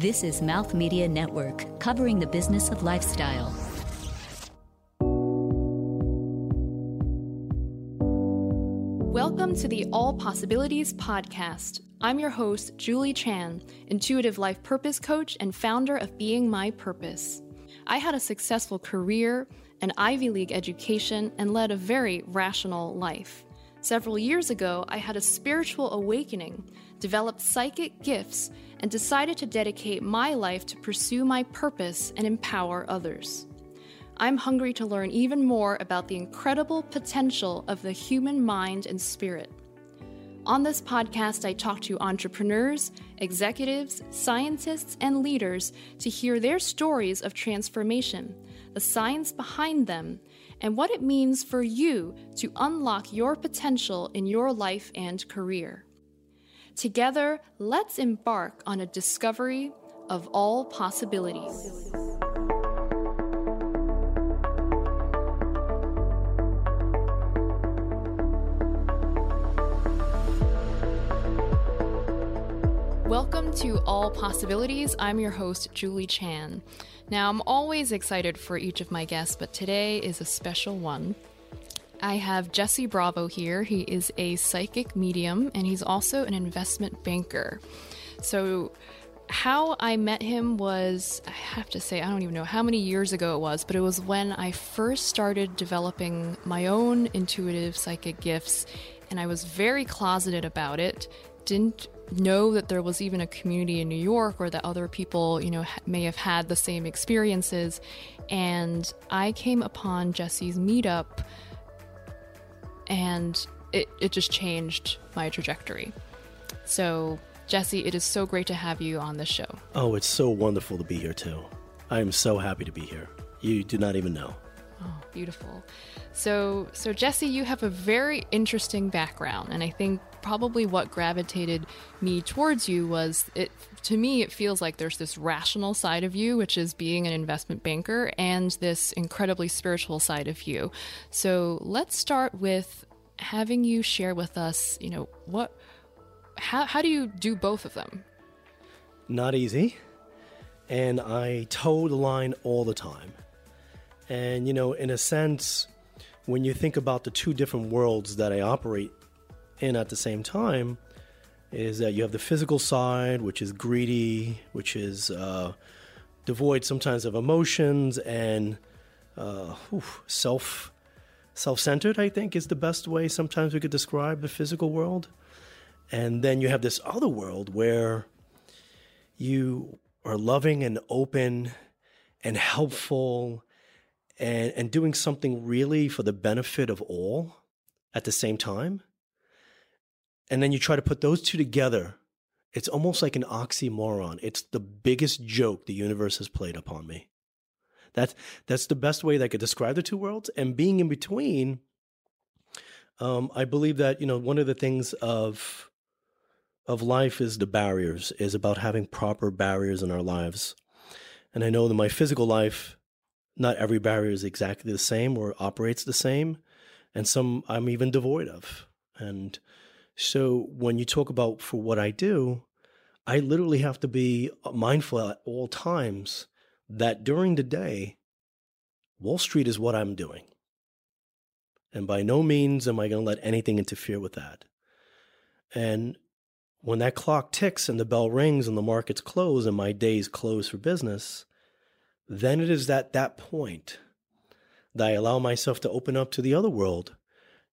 This is Mouth Media Network, covering the business of lifestyle. Welcome to the All Possibilities Podcast. I'm your host, Julie Chan, intuitive life purpose coach and founder of Being My Purpose. I had a successful career, an Ivy League education, and led a very rational life. Several years ago, I had a spiritual awakening, developed psychic gifts, and decided to dedicate my life to pursue my purpose and empower others. I'm hungry to learn even more about the incredible potential of the human mind and spirit. On this podcast, I talk to entrepreneurs, executives, scientists, and leaders to hear their stories of transformation, the science behind them, and what it means for you to unlock your potential in your life and career. Together, let's embark on a discovery of all possibilities. Welcome to All Possibilities. I'm your host, Julie Chan. Now, I'm always excited for each of my guests, but today is a special one. I have Jesse Bravo here. He is a psychic medium and he's also an investment banker. So, how I met him was, I have to say, I don't even know how many years ago it was, but it was when I first started developing my own intuitive psychic gifts, and I was very closeted about it. Didn't know that there was even a community in New York or that other people, you know, may have had the same experiences. And I came upon Jesse's meetup and it, it just changed my trajectory. So, Jesse, it is so great to have you on the show. Oh, it's so wonderful to be here, too. I am so happy to be here. You do not even know. Oh, beautiful. So, so Jesse, you have a very interesting background, and I think probably what gravitated me towards you was it. To me, it feels like there's this rational side of you, which is being an investment banker, and this incredibly spiritual side of you. So, let's start with having you share with us. You know what? How how do you do both of them? Not easy, and I toe the line all the time. And, you know, in a sense, when you think about the two different worlds that I operate in at the same time, is that you have the physical side, which is greedy, which is uh, devoid sometimes of emotions and uh, self self centered. I think is the best way sometimes we could describe the physical world. And then you have this other world where you are loving and open and helpful and, and doing something really for the benefit of all at the same time. And then you try to put those two together. It's almost like an oxymoron. It's the biggest joke the universe has played upon me. That's, that's the best way that I could describe the two worlds. And being in between, um, I believe that, you know, one of the things of, of life is the barriers, is about having proper barriers in our lives. And I know that my physical life, not every barrier is exactly the same or operates the same, and some I'm even devoid of. And so when you talk about for what I do, I literally have to be uh, mindful at all times that during the day, Wall Street is what I'm doing. And by no means am I going to let anything interfere with that. And when that clock ticks and the bell rings and the markets close and my days close for business, then it is at that point that I allow myself to open up to the other world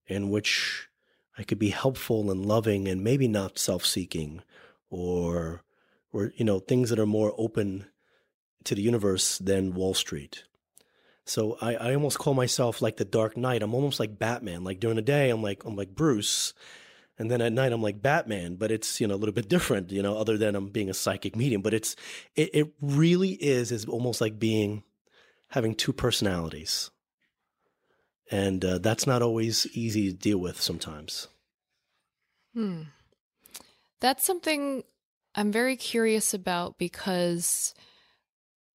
in which I could be helpful and loving and maybe not self-seeking or or you know things that are more open to the universe than Wall Street. So I, I almost call myself like the Dark Knight. I'm almost like Batman. Like during the day, I'm like I'm like Bruce, and then at night I'm like Batman. But it's you know a little bit different, you know, other than I'm being a psychic medium. But it's it, it really is is almost like being having two personalities and uh, that's not always easy to deal with sometimes. Hmm. That's something I'm very curious about because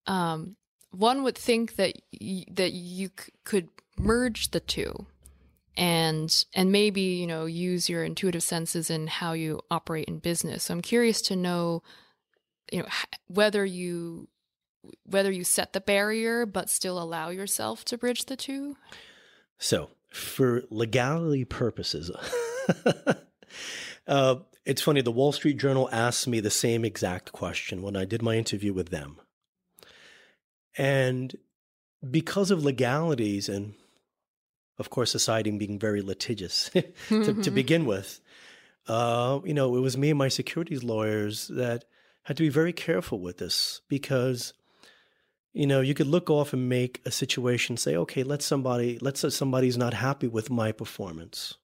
um, one would think that y- that you c- could merge the two and and maybe you know use your intuitive senses in how you operate in business. So I'm curious to know you know whether you whether you set the barrier but still allow yourself to bridge the two? So, for legality purposes, uh, it's funny. The Wall Street Journal asked me the same exact question when I did my interview with them. And because of legalities and, of course, society being very litigious to, to, begin with, uh, you know, it was me and my securities lawyers that had to be very careful with this because you know, you could look off and make a situation say, okay, let somebody, let's say somebody's not happy with my performance.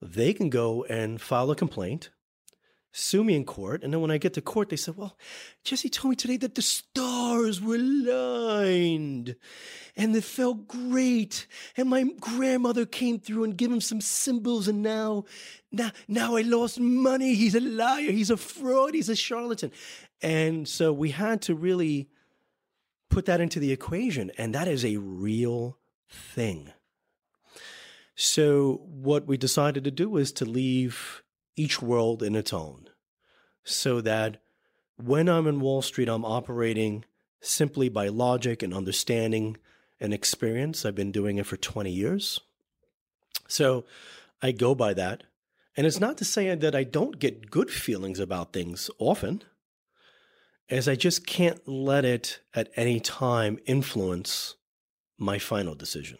They can go and file a complaint, sue me in court, and then when I get to court, they said, well, Jesse told me today that the stars were aligned and it felt great. And my grandmother came through and gave him some symbols, and now, now, now I lost money. He's a liar. He's a fraud. He's a charlatan. And so we had to really put that into the equation, and that is a real thing. So, what we decided to do is to leave each world in its own so that when I'm in Wall Street, I'm operating simply by logic and understanding and experience. I've been doing it for 20 years. So, I go by that. And it's not to say that I don't get good feelings about things often as I just can't let it at any time influence my final decision.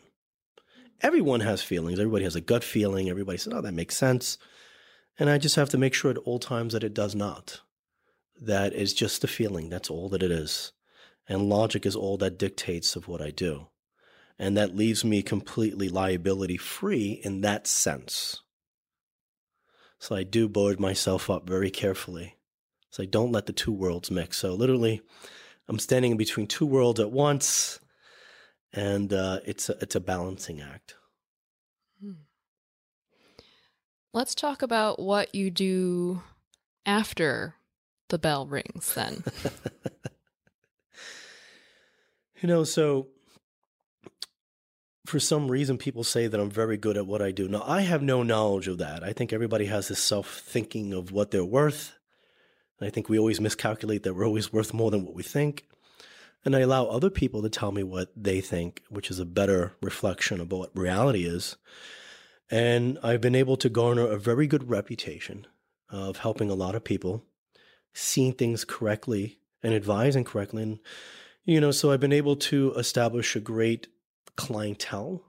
Everyone has feelings. Everybody has a gut feeling. Everybody says, oh, that makes sense. And I just have to make sure at all times that it does not. That is just a feeling. That's all that it is. And logic is all that dictates of what I do. And that leaves me completely liability free in that sense. So I do board myself up very carefully so I don't let the two worlds mix. So literally, I'm standing in between two worlds at once, and uh, it's a, it's a balancing act. Hmm. Let's talk about what you do after the bell rings. Then, you know, so for some reason people say that I'm very good at what I do. Now, I have no knowledge of that. I think everybody has this self thinking of what they're worth And I think we always miscalculate that we're always worth more than what we think. And I allow other people to tell me what they think, which is a better reflection of what reality is. And I've been able to garner a very good reputation of helping a lot of people, seeing things correctly and advising correctly. And, you know, so I've been able to establish a great clientele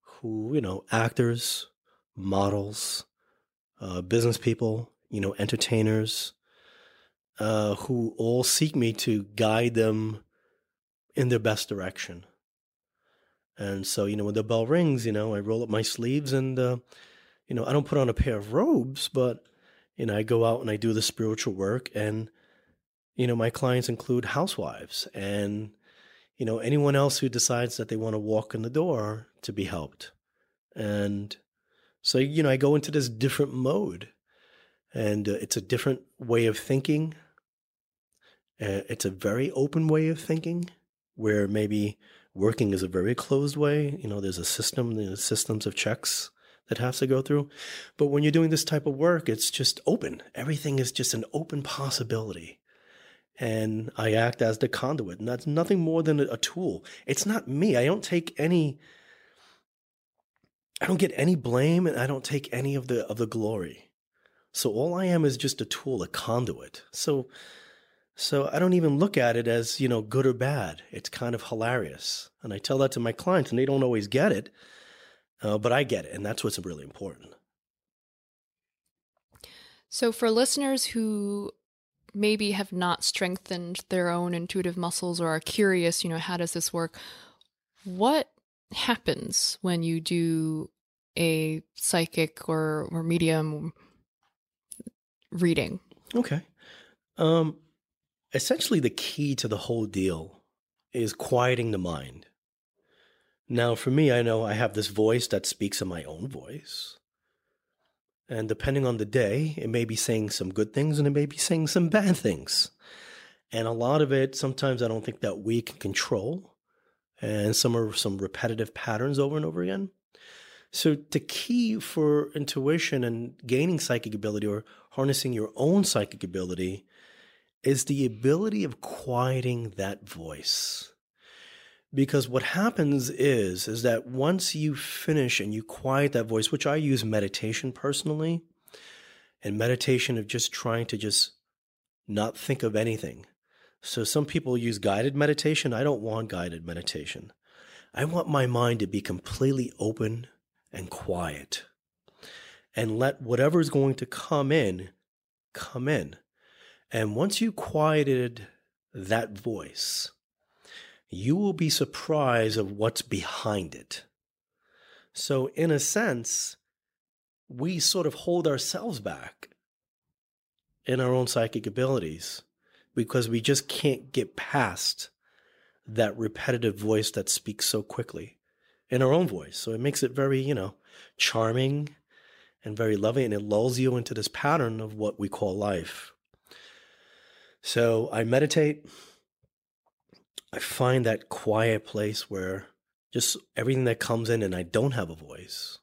who, you know, actors, models, uh, business people, you know, entertainers, uh, who all seek me to guide them in their best direction. And so, you know, when the bell rings, you know, I roll up my sleeves and, uh, you know, I don't put on a pair of robes, but, you know, I go out and I do the spiritual work. And, you know, my clients include housewives and, you know, anyone else who decides that they want to walk in the door to be helped. And so, you know, I go into this different mode and uh, it's a different way of thinking. Uh, it's a very open way of thinking where maybe working is a very closed way. You know, there's a system, there's systems of checks that has to go through. But when you're doing this type of work, it's just open. Everything is just an open possibility. And I act as the conduit, and that's nothing more than a tool. It's not me. I don't take any I don't get any blame and I don't take any of the of the glory. So all I am is just a tool, a conduit. So so I don't even look at it as, you know, good or bad. It's kind of hilarious. And I tell that to my clients and they don't always get it, uh, but I get it. And that's what's really important. So for listeners who maybe have not strengthened their own intuitive muscles or are curious, you know, how does this work? What happens when you do a psychic or, or medium reading? Okay. Um, essentially the key to the whole deal is quieting the mind. Now, for me, I know I have this voice that speaks in my own voice. And depending on the day, it may be saying some good things and it may be saying some bad things. And a lot of it, sometimes I don't think that we can control. And some are some repetitive patterns over and over again. So, the key for intuition and gaining psychic ability or harnessing your own psychic ability is the ability of quieting that voice. Because what happens is is that once you finish and you quiet that voice, which I use meditation personally, and meditation of just trying to just not think of anything. So some people use guided meditation. I don't want guided meditation. I want my mind to be completely open and quiet and let whatever is going to come in come in. And once you quieted that voice, you will be surprised of what's behind it. So in a sense, we sort of hold ourselves back in our own psychic abilities because we just can't get past that repetitive voice that speaks so quickly in our own voice. So it makes it very, you know, charming and very loving, and it lulls you into this pattern of what we call life. So I meditate. I find that quiet place where just everything that comes in, and I don't have a voice.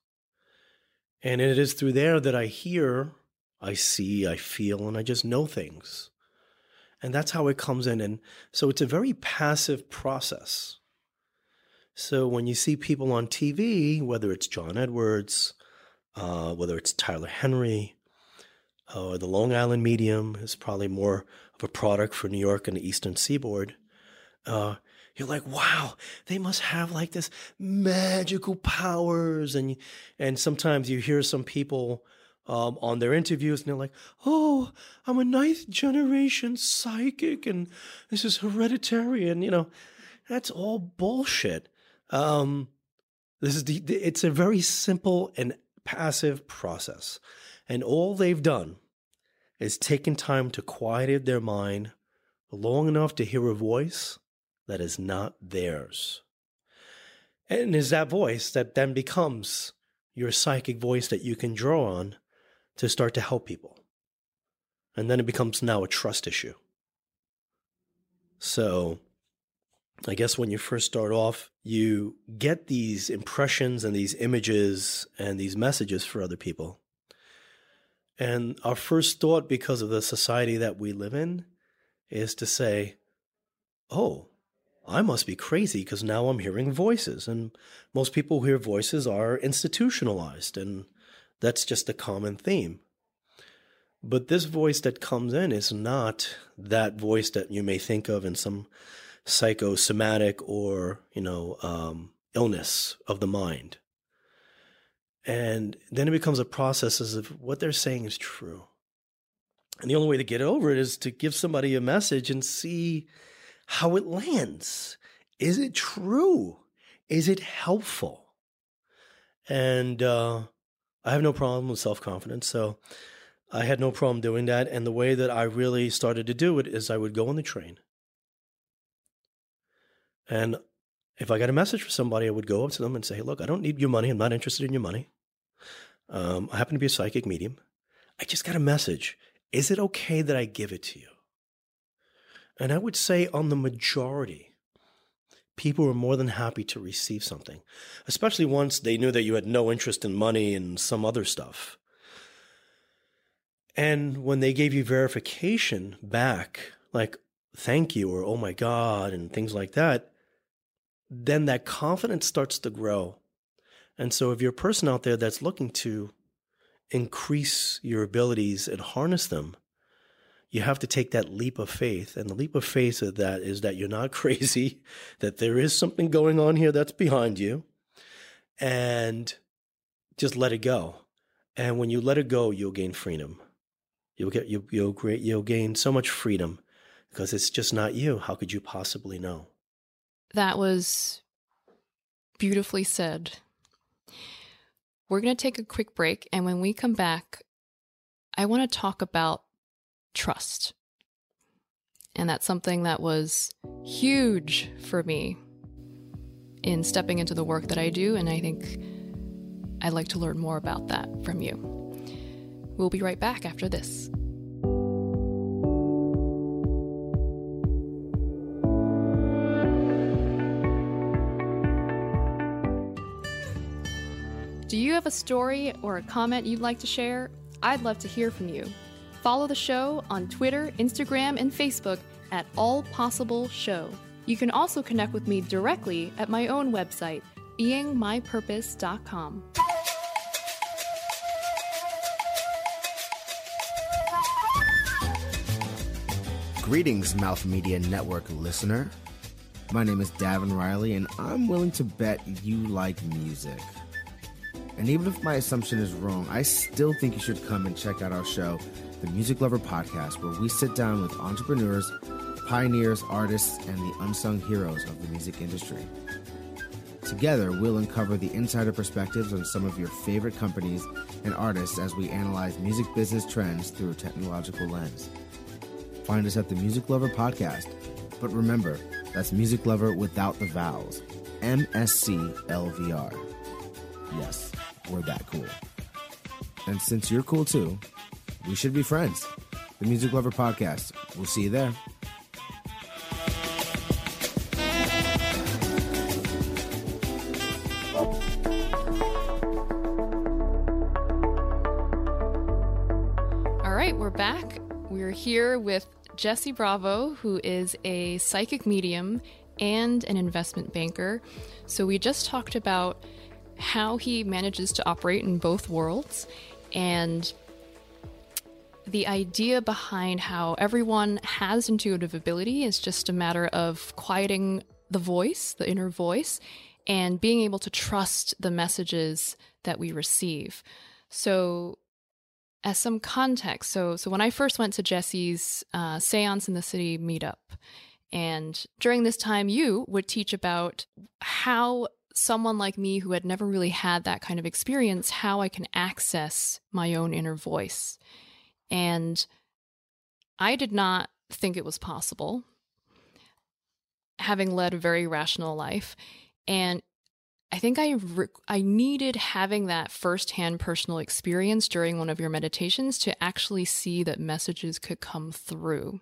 And it is through there that I hear, I see, I feel, and I just know things. And that's how it comes in. And so it's a very passive process. So when you see people on TV, whether it's John Edwards, uh, whether it's Tyler Henry, or the Long Island Medium is probably more a product for New York and the Eastern Seaboard. Uh, you're like, wow, they must have like this magical powers, and and sometimes you hear some people um, on their interviews, and they're like, "Oh, I'm a ninth generation psychic, and this is hereditary," and you know, that's all bullshit. Um, this is the, it's a very simple and passive process, and all they've done is taken time to quiet their mind long enough to hear a voice that is not theirs. And is that voice that then becomes your psychic voice that you can draw on to start to help people. And then it becomes now a trust issue. So I guess when you first start off, you get these impressions and these images and these messages for other people. And our first thought, because of the society that we live in, is to say, oh, I must be crazy because now I'm hearing voices. And most people who hear voices are institutionalized. And that's just a common theme. But this voice that comes in is not that voice that you may think of in some psychosomatic or, you know, um, illness of the mind. And then it becomes a process as if what they're saying is true. And the only way to get over it is to give somebody a message and see how it lands. Is it true? Is it helpful? And uh, I have no problem with self confidence. So I had no problem doing that. And the way that I really started to do it is I would go on the train. And if I got a message for somebody, I would go up to them and say, Look, I don't need your money. I'm not interested in your money. Um, I happen to be a psychic medium. I just got a message. Is it okay that I give it to you? And I would say on the majority, people were more than happy to receive something, especially once they knew that you had no interest in money and some other stuff. And when they gave you verification back, like thank you or oh my God, and things like that, then that confidence starts to grow. And so if you're a person out there that's looking to increase your abilities and harness them, you have to take that leap of faith. And the leap of faith of that is that you're not crazy, that there is something going on here that's behind you, and just let it go. And when you let it go, you'll gain freedom. You'll get you you'll great you'll gain so much freedom because it's just not you. How could you possibly know? That was beautifully said. We're going to take a quick break and when we come back, I want to talk about trust. And that's something that was huge for me in stepping into the work that I do. And I think I'd like to learn more about that from you. We'll be right back after this. You have a story or a comment you'd like to share? I'd love to hear from you. Follow the show on Twitter, Instagram, and Facebook at All Possible Show. You can also connect with me directly at my own website, beingmypurpose.com. Greetings, Mouth Media Network listener. My name is Davin Riley, and I'm willing to bet you like music. And even if my assumption is wrong, I still think you should come and check out our show, the Music Lover Podcast, where we sit down with entrepreneurs, pioneers, artists, and the unsung heroes of the music industry. Together, we'll uncover the insider perspectives on some of your favorite companies and artists as we analyze music business trends through a technological lens. Find us at the Music Lover Podcast. But remember, that's Music Lover without the vowels. M S C L V R. Yes, we're that cool. And since you're cool too, we should be friends. The Music Lover Podcast. We'll see you there. All right, we're back. We're here with Jesse Bravo, who is a psychic medium and an investment banker. So, we just talked about how he manages to operate in both worlds and the idea behind how everyone has intuitive ability is just a matter of quieting the voice, the inner voice, and being able to trust the messages that we receive. So, as some context, so so when I first went to Jesse's uh, Seance in the City meetup, and during this time, you would teach about how someone like me who had never really had that kind of experience, how I can access my own inner voice. And I did not think it was possible, having led a very rational life. And I think I re- I needed having that firsthand personal experience during one of your meditations to actually see that messages could come through.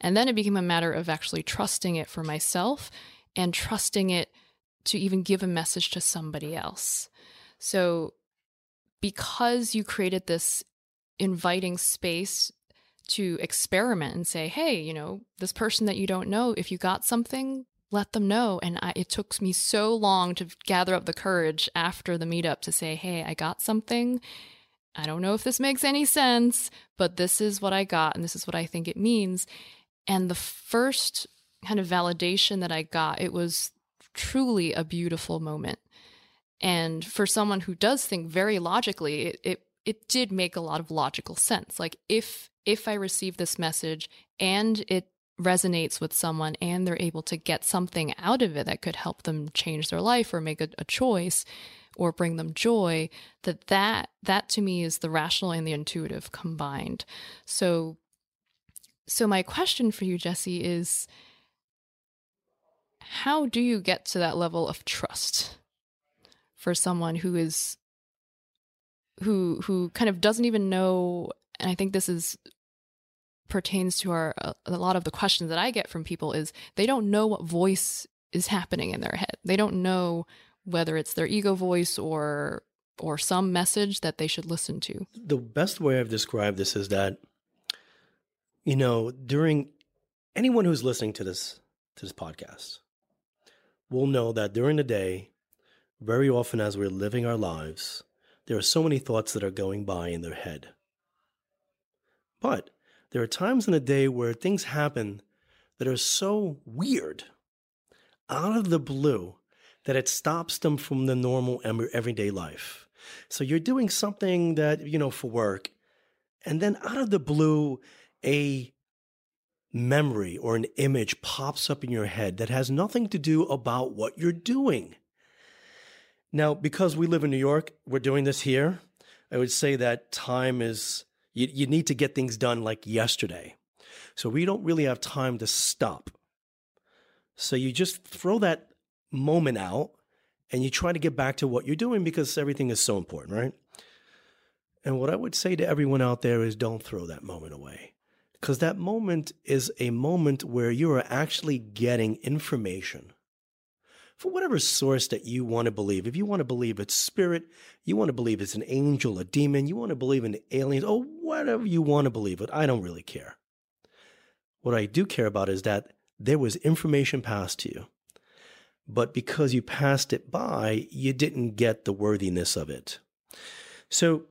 And then it became a matter of actually trusting it for myself and trusting it to even give a message to somebody else. So because you created this inviting space to experiment and say, hey, you know, this person that you don't know, if you got something, let them know. And I, it took me so long to gather up the courage after the meetup to say, hey, I got something. I don't know if this makes any sense, but this is what I got and this is what I think it means. And the first kind of validation that I got, it was truly a beautiful moment. And for someone who does think very logically, it, it it did make a lot of logical sense. Like if if I receive this message and it resonates with someone and they're able to get something out of it that could help them change their life or make a, a choice or bring them joy that that that to me is the rational and the intuitive combined so so my question for you jesse is how do you get to that level of trust for someone who is who who kind of doesn't even know? And i think this is pertains to our a, a lot of the questions that i get from people is they don't know what voice is happening in their head. They don't know whether it's their ego voice or or some message that they should listen to. The best way I've described this is that, you know, during anyone who's listening to this to this podcast will know that during the day, very often as we're living our lives, there are so many thoughts that are going by in their head. But there are times in the day where things happen that are so weird, out of the blue, that it stops them from the normal everyday life. So you're doing something that, you know, for work, and then out of the blue, a memory or an image pops up in your head that has nothing to do about what you're doing. Now, because we live in New York, we're doing this here. I would say that time is, you, you need to get things done like yesterday. So we don't really have time to stop. So you just throw that moment out and you try to get back to what you're doing because everything is so important, right? And what I would say to everyone out there is don't throw that moment away. Because that moment is a moment where you are actually getting information for whatever source that you want to believe. If you want to believe it's spirit, you want to believe it's an angel, a demon, you want to believe in aliens, or whatever you want to believe it, I don't really care. What I do care about is that there was information passed to you, but because you passed it by, you didn't get the worthiness of it. So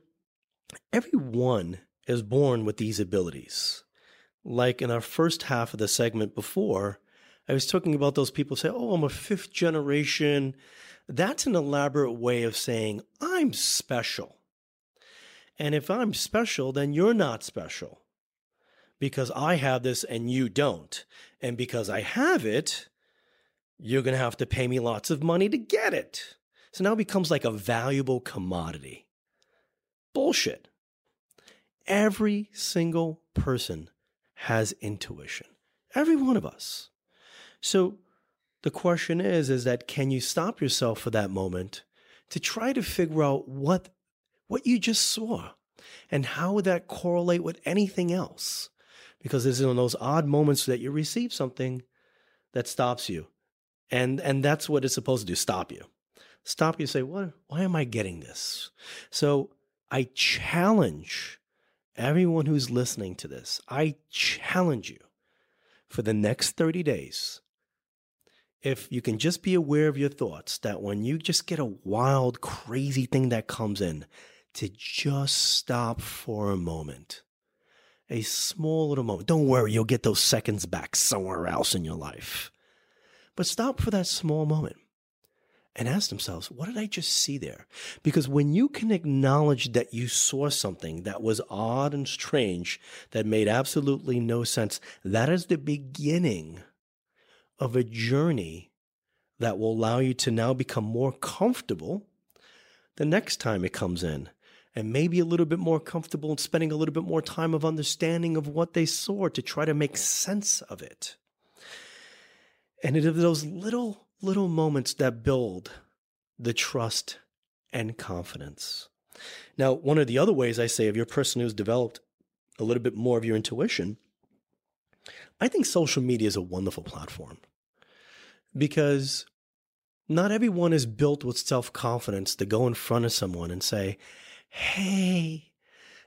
everyone is born with these abilities. Like in our first half of the segment before, I was talking about those people say, "Oh, I'm a fifth generation." That's an elaborate way of saying I'm special. And if I'm special, then you're not special. Because I have this and you don't. And because I have it, you're going to have to pay me lots of money to get it. So now it becomes like a valuable commodity. Bullshit. Every single person has intuition. Every one of us. So the question is is that can you stop yourself for that moment to try to figure out what what you just saw and how would that correlate with anything else? Because it's in those odd moments that you receive something that stops you. And and that's what it's supposed to do, stop you. Stop you say, what why am I getting this? So I challenge everyone who's listening to this. I challenge you for the next 30 days if you can just be aware of your thoughts, that when you just get a wild, crazy thing that comes in, to just stop for a moment. A small little moment. Don't worry, you'll get those seconds back somewhere else in your life. But stop for that small moment and ask themselves, what did I just see there? Because when you can acknowledge that you saw something that was odd and strange, that made absolutely no sense, that is the beginning of a journey that will allow you to now become more comfortable the next time it comes in and maybe a little bit more comfortable and spending a little bit more time of understanding of what they saw to try to make sense of it. And it is those little, little moments that build the trust and confidence. Now, one of the other ways I say of your person who's developed a little bit more of your intuition, I think social media is a wonderful platform because not everyone is built with self confidence to go in front of someone and say, Hey,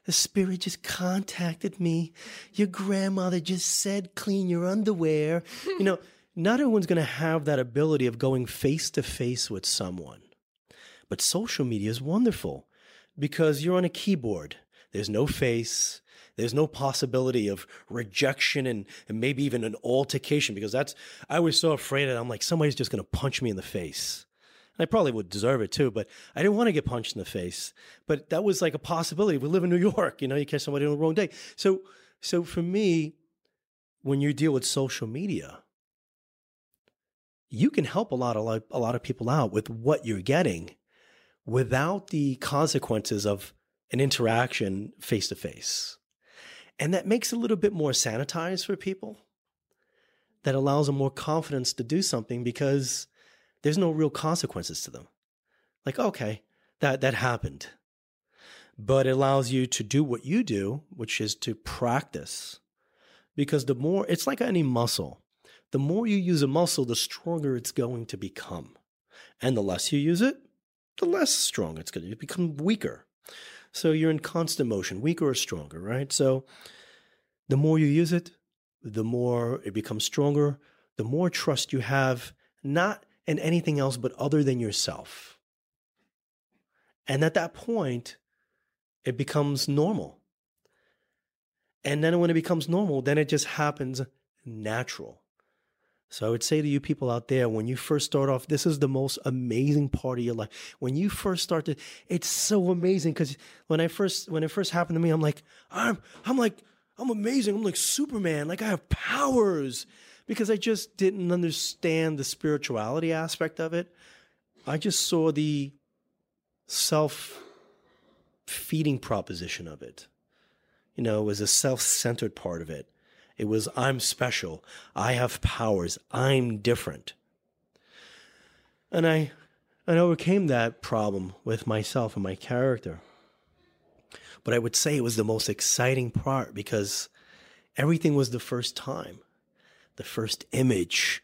the spirit just contacted me. Your grandmother just said, clean your underwear. you know, not everyone's going to have that ability of going face to face with someone. But social media is wonderful because you're on a keyboard. There's no face. There's no possibility of rejection and, and maybe even an altercation because that's, I was so afraid that I'm like, somebody's just going to punch me in the face. And I probably would deserve it too, but I didn't want to get punched in the face. But that was like a possibility. We live in New York, you know, you catch somebody on the wrong day. So, so for me, when you deal with social media, you can help a lot, lot, a lot of people out with what you're getting without the consequences of an interaction face to face. And that makes it a little bit more sanitized for people. That allows them more confidence to do something because there's no real consequences to them. Like, okay, that, that happened. But it allows you to do what you do, which is to practice. Because the more, it's like any muscle. The more you use a muscle, the stronger it's going to become. And the less you use it, the less strong it's going to become weaker. So you're in constant motion, weaker or stronger, right? So the more you use it, the more it becomes stronger, the more trust you have, not in anything else but other than yourself. And at that point, it becomes normal. And then when it becomes normal, then it just happens natural. So I would say to you people out there, when you first start off, this is the most amazing part of your life. When you first start to, it's so amazing because when I first when it first happened to me, I'm like, I'm I'm like, I'm amazing. I'm like Superman. Like I have powers because I just didn't understand the spirituality aspect of it. I just saw the self feeding proposition of it. You know, it was a self centered part of it. It was, I'm special. I have powers. I'm different. And I, I overcame that problem with myself and my character. But I would say it was the most exciting part because everything was the first time, the first image,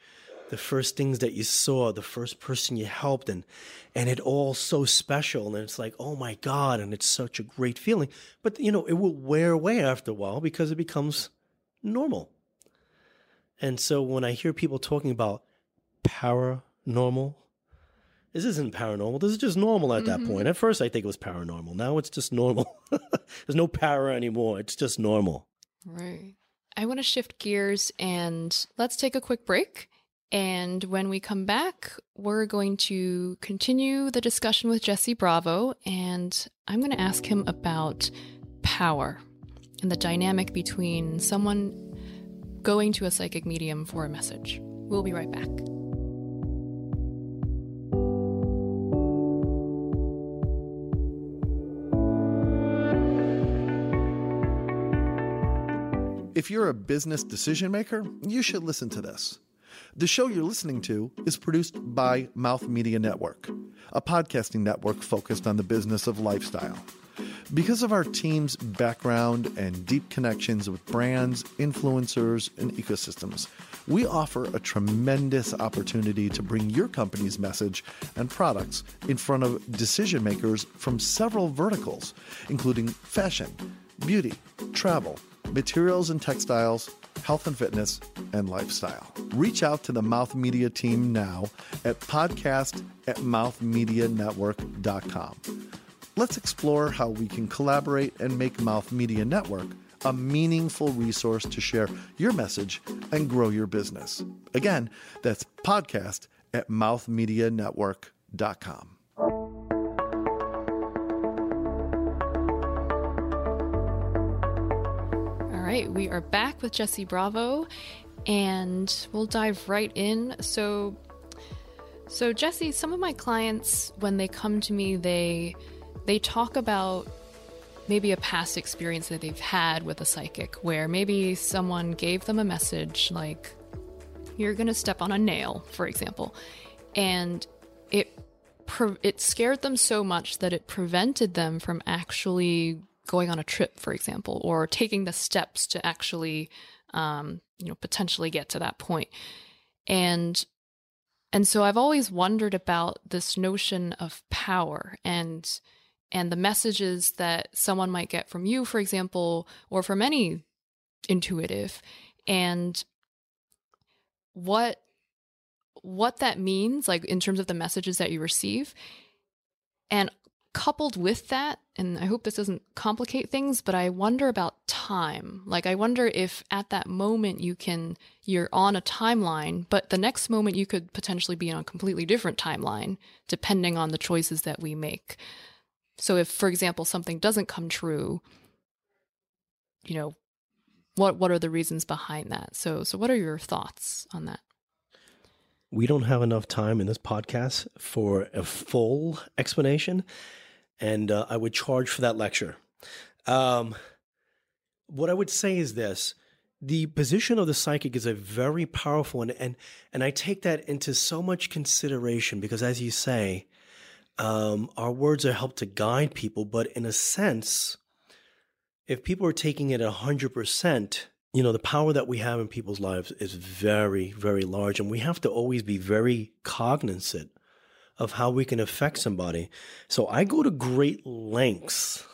the first things that you saw, the first person you helped, and and it all so special, and it's like, oh my god, and it's such a great feeling. But you know, it will wear away after a while because it becomes normal. And so when I hear people talking about paranormal, this isn't paranormal. This is just normal at Mm-hmm. that point. At first, I think it was paranormal. Now it's just normal. There's no para anymore. It's just normal. Right. I want to shift gears and let's take a quick break. And when we come back, we're going to continue the discussion with Jesse Bravo. And I'm going to ask him about power and the dynamic between someone going to a psychic medium for a message. We'll be right back. If you're a business decision maker, you should listen to this. The show you're listening to is produced by Mouth Media Network, a podcasting network focused on the business of lifestyle. Because of our team's background and deep connections with brands, influencers, and ecosystems, we offer a tremendous opportunity to bring your company's message and products in front of decision makers from several verticals, including fashion, beauty, travel, materials and textiles, health and fitness, and lifestyle. Reach out to the Mouth Media team now at podcast at mouthmedianetwork.com. Let's explore how we can collaborate and make Mouth Media Network a meaningful resource to share your message and grow your business. Again, that's podcast at mouthmedianetwork.com. All right, we are back with Jesse Bravo, and we'll dive right in. So, so Jesse, some of my clients, when they come to me, they they talk about maybe a past experience that they've had with a psychic, where maybe someone gave them a message like, "You're going to step on a nail," for example, and it it scared them so much that it prevented them from actually going on a trip, for example, or taking the steps to actually, um, you know, potentially get to that point. And and so I've always wondered about this notion of power and and the messages that someone might get from you, for example, or from any intuitive, and what what that means, like in terms of the messages that you receive. And coupled with that, and I hope this doesn't complicate things, but I wonder about time. Like, I wonder if at that moment you can, you're on a timeline, but the next moment you could potentially be on a completely different timeline, depending on the choices that we make. So, if, for example, something doesn't come true, you know, what what are the reasons behind that? So, so what are your thoughts on that? We don't have enough time in this podcast for a full explanation, and uh, I would charge for that lecture. Um, what I would say is this the position of the psychic is a very powerful one, and, and I take that into so much consideration because, as you say, um, our words are helped to guide people, but in a sense, if people are taking it 100%, you know, the power that we have in people's lives is very, very large. And we have to always be very cognizant of how we can affect somebody. So I go to great lengths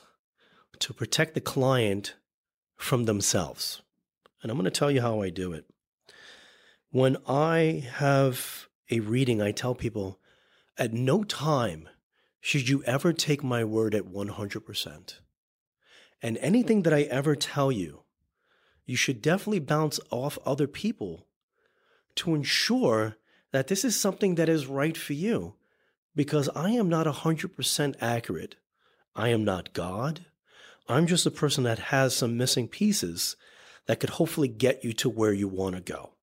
to protect the client from themselves. And I'm going to tell you how I do it. When I have a reading, I tell people at no time should you ever take my word at 100%. And anything that I ever tell you, you should definitely bounce off other people to ensure that this is something that is right for you. Because I am not 100% accurate. I am not God. I'm just a person that has some missing pieces that could hopefully get you to where you want to go.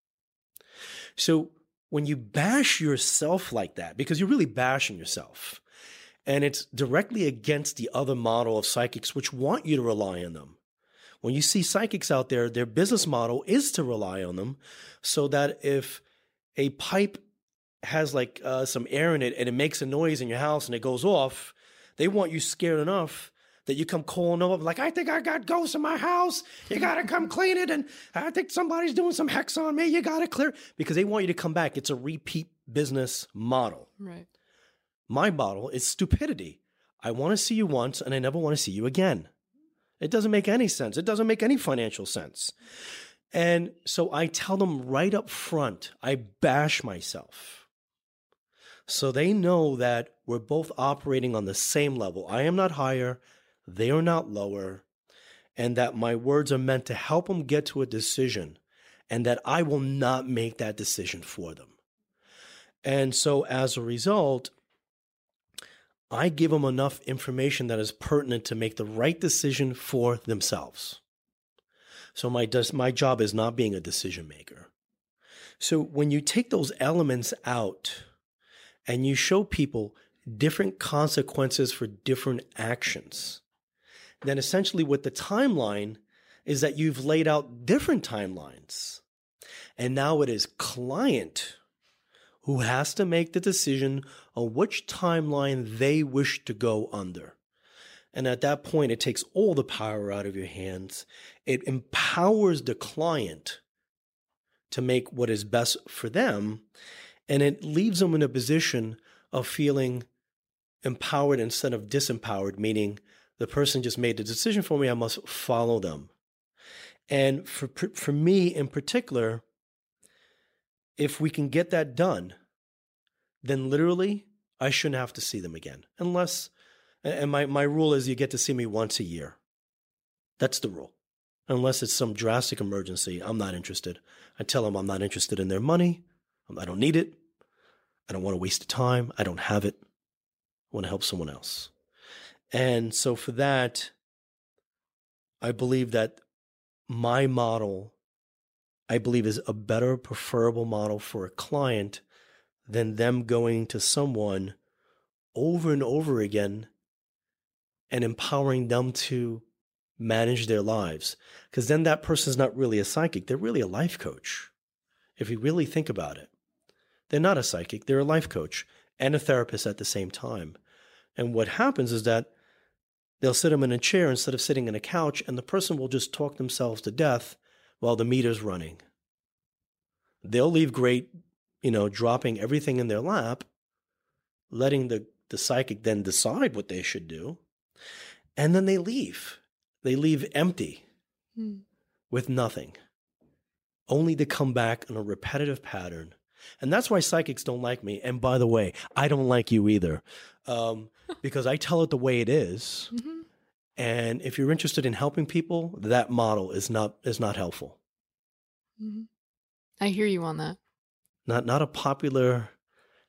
So when you bash yourself like that, because you're really bashing yourself, and it's directly against the other model of psychics, which want you to rely on them. When you see psychics out there, their business model is to rely on them so that if a pipe has like uh, some air in it and it makes a noise in your house and it goes off, they want you scared enough that you come calling them up like, I think I got ghosts in my house. You got to come clean it. And I think somebody's doing some hex on me. You got to clear because they want you to come back. It's a repeat business model. Right. My model is stupidity. I want to see you once and I never want to see you again. It doesn't make any sense. It doesn't make any financial sense. And so I tell them right up front, I bash myself. So they know that we're both operating on the same level. I am not higher, they are not lower, and that my words are meant to help them get to a decision and that I will not make that decision for them. And so as a result, I give them enough information that is pertinent to make the right decision for themselves. So my my job is not being a decision maker. So when you take those elements out and you show people different consequences for different actions, then essentially what the timeline is that you've laid out different timelines. And now it is client who has to make the decision on which timeline they wish to go under. And at that point, it takes all the power out of your hands. It empowers the client to make what is best for them. And it leaves them in a position of feeling empowered instead of disempowered, meaning the person just made the decision for me, I must follow them. And for, for me in particular, if we can get that done, then literally I shouldn't have to see them again. Unless, and my, my rule is you get to see me once a year. That's the rule. Unless it's some drastic emergency, I'm not interested. I tell them I'm not interested in their money. Um, I don't need it. I don't want to waste the time. I don't have it. I want to help someone else. And so for that, I believe that my model I believe is a better preferable model for a client than them going to someone over and over again and empowering them to manage their lives. Because then that person's not really a psychic, they're really a life coach. If you really think about it, they're not a psychic, they're a life coach and a therapist at the same time. And what happens is that they'll sit them in a chair instead of sitting in a couch, and the person will just talk themselves to death while the meter's running. They'll leave great, you know, dropping everything in their lap, letting the, the psychic then decide what they should do. And then they leave. They leave empty hmm. with nothing, only to come back in a repetitive pattern. And that's why psychics don't like me. And by the way, I don't like you either, um, because I tell it the way it is. Mm-hmm. And if you're interested in helping people, that model is not is not helpful. Mm-hmm. I hear you on that. Not not a popular,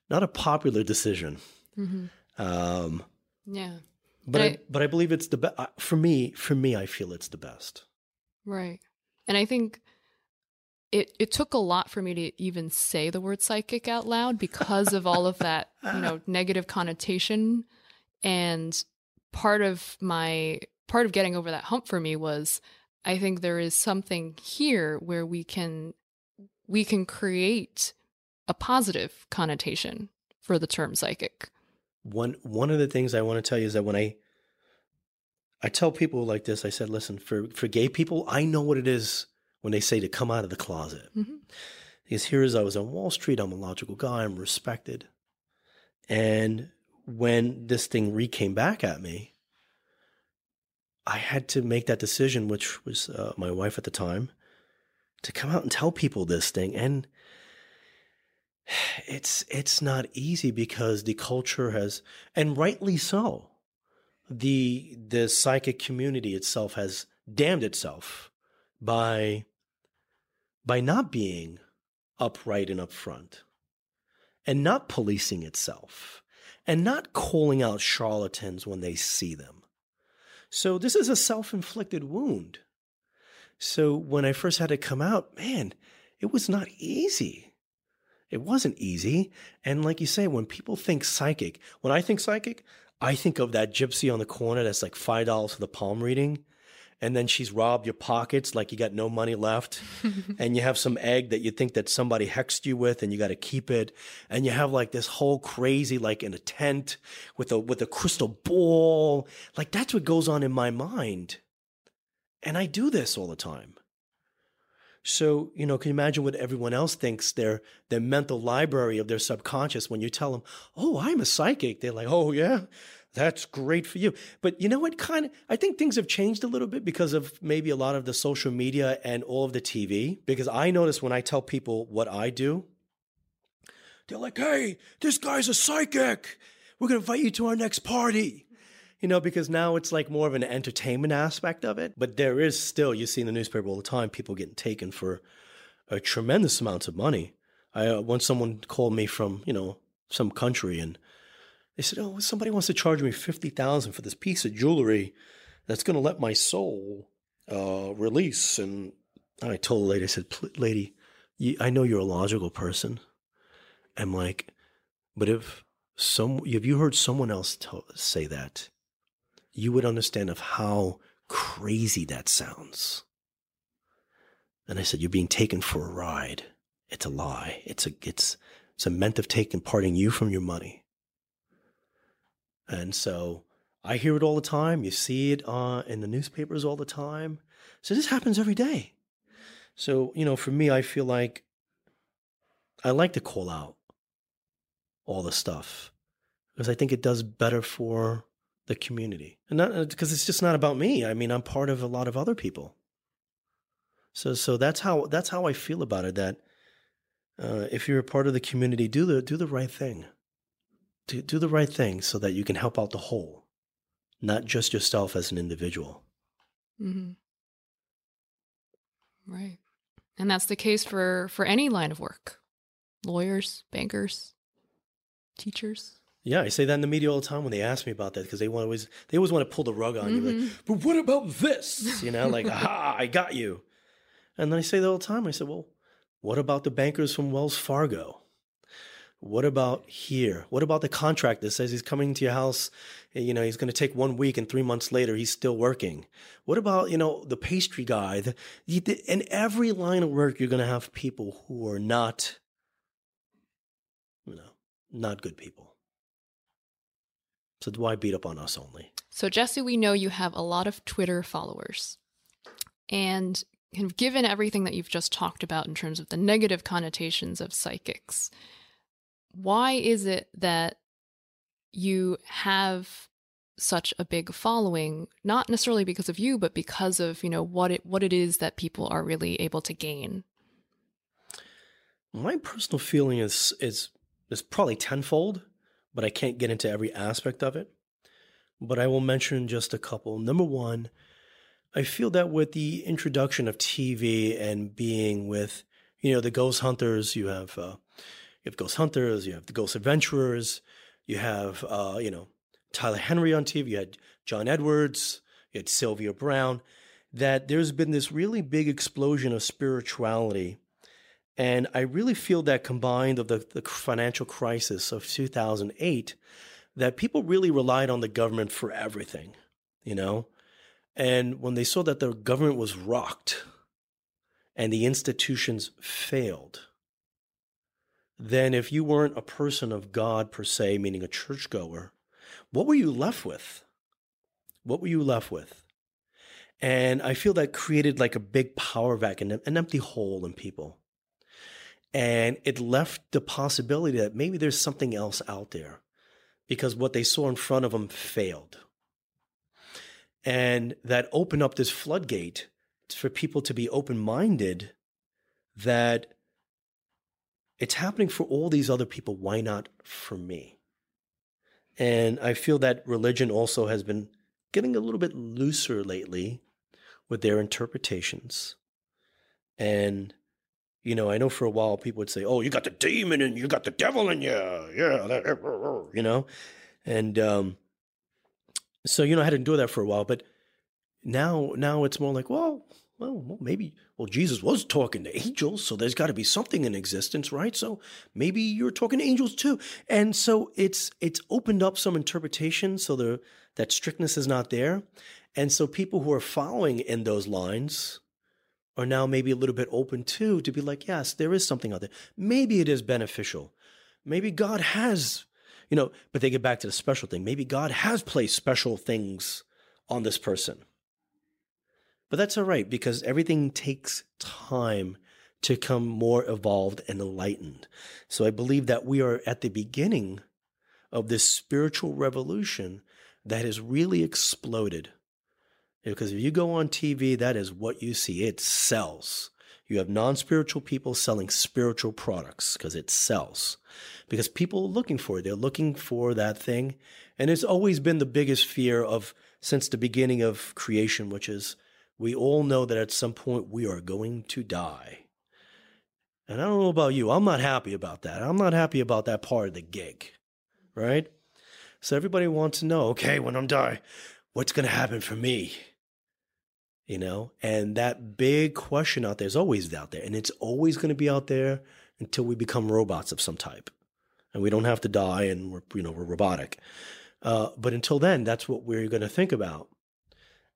not a popular decision. Mm-hmm. Um, yeah, but I, I, but I believe it's the best for me. For me, I feel it's the best. Right, and I think it it took a lot for me to even say the word psychic out loud because of all of that you know negative connotation and part of my part of getting over that hump for me was I think there is something here where we can we can create a positive connotation for the term psychic. One one of the things I want to tell you is that when I I tell people like this, I said, listen, for for gay people, I know what it is when they say to come out of the closet. Mm-hmm. Because here is I was on Wall Street, I'm a logical guy, I'm respected. And when this thing re came back at me, I had to make that decision, which was uh, my wife at the time, to come out and tell people this thing. And it's it's not easy because the culture has, and rightly so, the the psychic community itself has damned itself by by not being upright and upfront, and not policing itself, and not calling out charlatans when they see them so this is a self inflicted wound. So when I first had to come out, man, it was not easy. It wasn't easy. And like you say, when people think psychic, when I think psychic, I think of that gypsy on the corner that's like $5 for the palm reading. And then she's robbed your pockets like you got no money left and you have some egg that you think that somebody hexed you with and you got to keep it and you have like this whole crazy like in a tent with a with a crystal ball like that's what goes on in my mind and i do this all the time so, you know, can you imagine what everyone else thinks their their mental library of their subconscious when you tell them, "Oh, I'm a psychic." They're like, "Oh, yeah. That's great for you." But you know what kind of I think things have changed a little bit because of maybe a lot of the social media and all of the TV because I notice when I tell people what I do, they're like, "Hey, this guy's a psychic. We're going to invite you to our next party." you know, because now it's like more of an entertainment aspect of it. But there is still, you see in the newspaper all the time, people getting taken for a tremendous amounts of money. I uh, once someone called me from you know some country and they said, "Oh, somebody wants to charge me fifty thousand for this piece of jewelry that's going to let my soul uh, release." And I told the lady, I said, "Lady, you, I know you're a logical person." I'm like, but if some, have you heard someone else say that? you would understand of how crazy that sounds. And I said, You're being taken for a ride. It's a lie. It's a it's it's a meant of taking parting you from your money. And so I hear it all the time. You see it uh, in the newspapers all the time. So this happens every day. So, you know, for me, I feel like I like to call out all the stuff because I think it does better for the community. And not because uh, it's just not about me. I mean, I'm part of a lot of other people. So so that's how that's how I feel about it that uh, if you're a part of the community, do the do the right thing. Do do the right thing so that you can help out the whole, not just yourself as an individual. Mm-hmm. Right. And that's the case for for any line of work. Lawyers, bankers, teachers. Yeah, I say that in the media all the time when they ask me about that because they want always they always want to pull the rug on mm-hmm. you. Like, mm-hmm. but what about this? You know, like, aha, I got you. And then I say that all the time. I said, well, what about the bankers from Wells Fargo? What about here? What about the contract that says he's coming to your house? You know, he's going to take one week and three months later, he's still working. What about, you know, the pastry guy? The, in every line of work, you're going to have people who are not, you know, not good people. So why beat up on us only? So Jesse, we know you have a lot of Twitter followers. And kind of given everything that you've just talked about in terms of the negative connotations of psychics, why is it that you have such a big following not necessarily because of you but because of you know what it what it is that people are really able to gain my personal feeling is is is probably tenfold but I can't get into every aspect of it. But I will mention just a couple. Number one, I feel that with the introduction of TV and being with, you know, the ghost hunters, you have uh, you have ghost hunters, you have the ghost adventurers, you have uh, you know Tyler Henry on TV, you had John Edwards, you had Sylvia Browne. That there's been this really big explosion of spirituality and I really feel that combined of the, the financial crisis of 2008, that people really relied on the government for everything, you know? And when they saw that the government was rocked and the institutions failed, then if you weren't a person of God per se, meaning a churchgoer, what were you left with? What were you left with? And I feel that created like a big power vacuum, an empty hole in people. And it left the possibility that maybe there's something else out there because what they saw in front of them failed. And that opened up this floodgate for people to be open minded that it's happening for all these other people. Why not for me? And I feel that religion also has been getting a little bit looser lately with their interpretations. And you know, I know for a while people would say, "Oh, you got the demon and you got the devil in you," yeah, that, you know, and um, so you know I had to do that for a while, but now now it's more like, well, well, well, maybe, well, Jesus was talking to angels, so there's got to be something in existence, right? So maybe you're talking to angels too. And so it's it's opened up some interpretation so the that strictness is not there. And so people who are following in those lines are now maybe a little bit open too to be like, yes, there is something out there. Maybe it is beneficial. Maybe God has, you know, but they get back to the special thing. Maybe God has placed special things on this person but that's all right because everything takes time to come more evolved and enlightened. So I believe that we are at the beginning of this spiritual revolution that has really exploded. Because if you go on TV, that is what you see. It sells. You have non spiritual people selling spiritual products because it sells. Because people are looking for it. They're looking for that thing. And it's always been the biggest fear of since the beginning of creation, which is we all know that at some point we are going to die. And I don't know about you, I'm not happy about that. I'm not happy about that part of the gig, right? So everybody wants to know, okay, when I'm die, what's going to happen for me? You know, and that big question out there is always out there, and it's always going to be out there until we become robots of some type, and we don't have to die, and we're you know we're robotic. Uh, but until then, that's what we're going to think about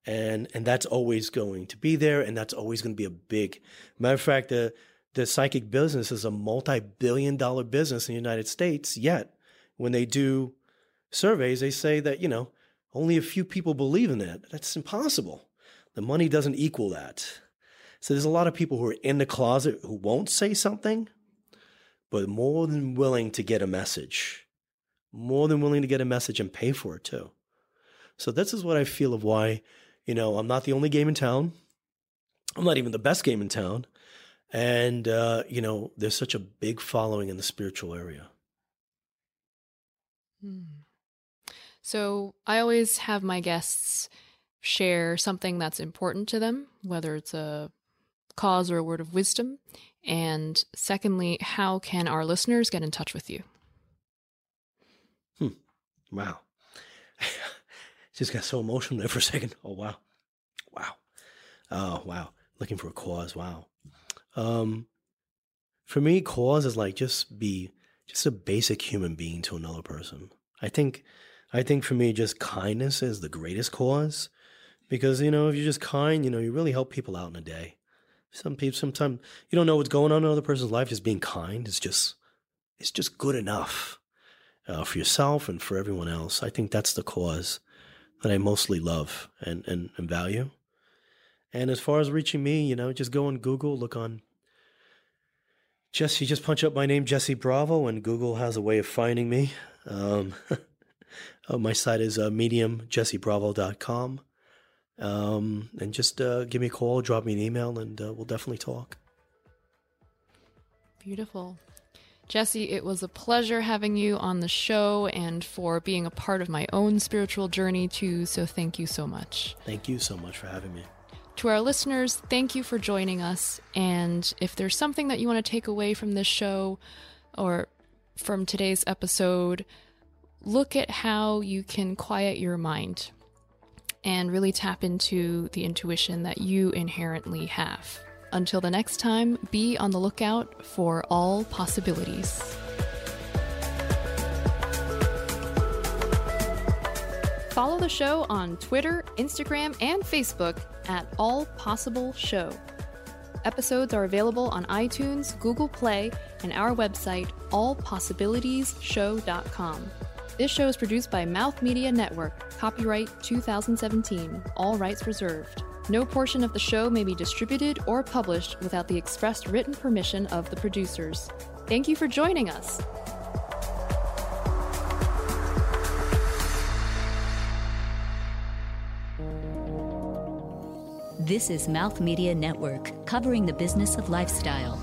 and and that's always going to be there, and that's always going to be a big. Matter of fact, the the psychic business is a multi-billion dollar business in the United States. Yet, when they do surveys, they say that you know only a few people believe in that. That's impossible. The money doesn't equal that. So there's a lot of people who are in the closet who won't say something, but more than willing to get a message, more than willing to get a message and pay for it too. So this is what I feel of why you know, I'm not the only game in town. I'm not even the best game in town. And, uh, you know, there's such a big following in the spiritual area. Hmm. So I always have my guests share something that's important to them, whether it's a cause or a word of wisdom. And secondly, how can our listeners get in touch with you? Hmm. Wow. Just got so emotional there for a second. Oh wow, wow, oh wow. Looking for a cause. Wow. Um, for me, cause is like just be just a basic human being to another person. I think, I think for me, just kindness is the greatest cause, because you know if you're just kind, you know you really help people out in a day. Some people, sometimes you don't know what's going on in another person's life. Just being kind is just, it's just good enough uh, for yourself and for everyone else. I think that's the cause that I mostly love and, and, and value. And as far as reaching me, you know, just go on Google, look on Jesse, just punch up my name, Jesse Bravo, and Google has a way of finding me. Um, uh, my site is uh, mediumjessebravo.com. Um, and just uh, give me a call, drop me an email, and uh, we'll definitely talk. Beautiful. Jesse, it was a pleasure having you on the show and for being a part of my own spiritual journey too. So thank you so much. Thank you so much for having me. To our listeners, thank you for joining us. And if there's something that you want to take away from this show or from today's episode, look at how you can quiet your mind and really tap into the intuition that you inherently have. Until the next time, be on the lookout for all possibilities. Follow the show on Twitter, Instagram, and Facebook at All Possible Show. Episodes are available on iTunes, Google Play, and our website, allpossibilitiesshow.com. This show is produced by Mouth Media Network, copyright 2017, all rights reserved. No portion of the show may be distributed or published without the expressed written permission of the producers. Thank you for joining us. This is Mouth Media Network, covering the business of lifestyle.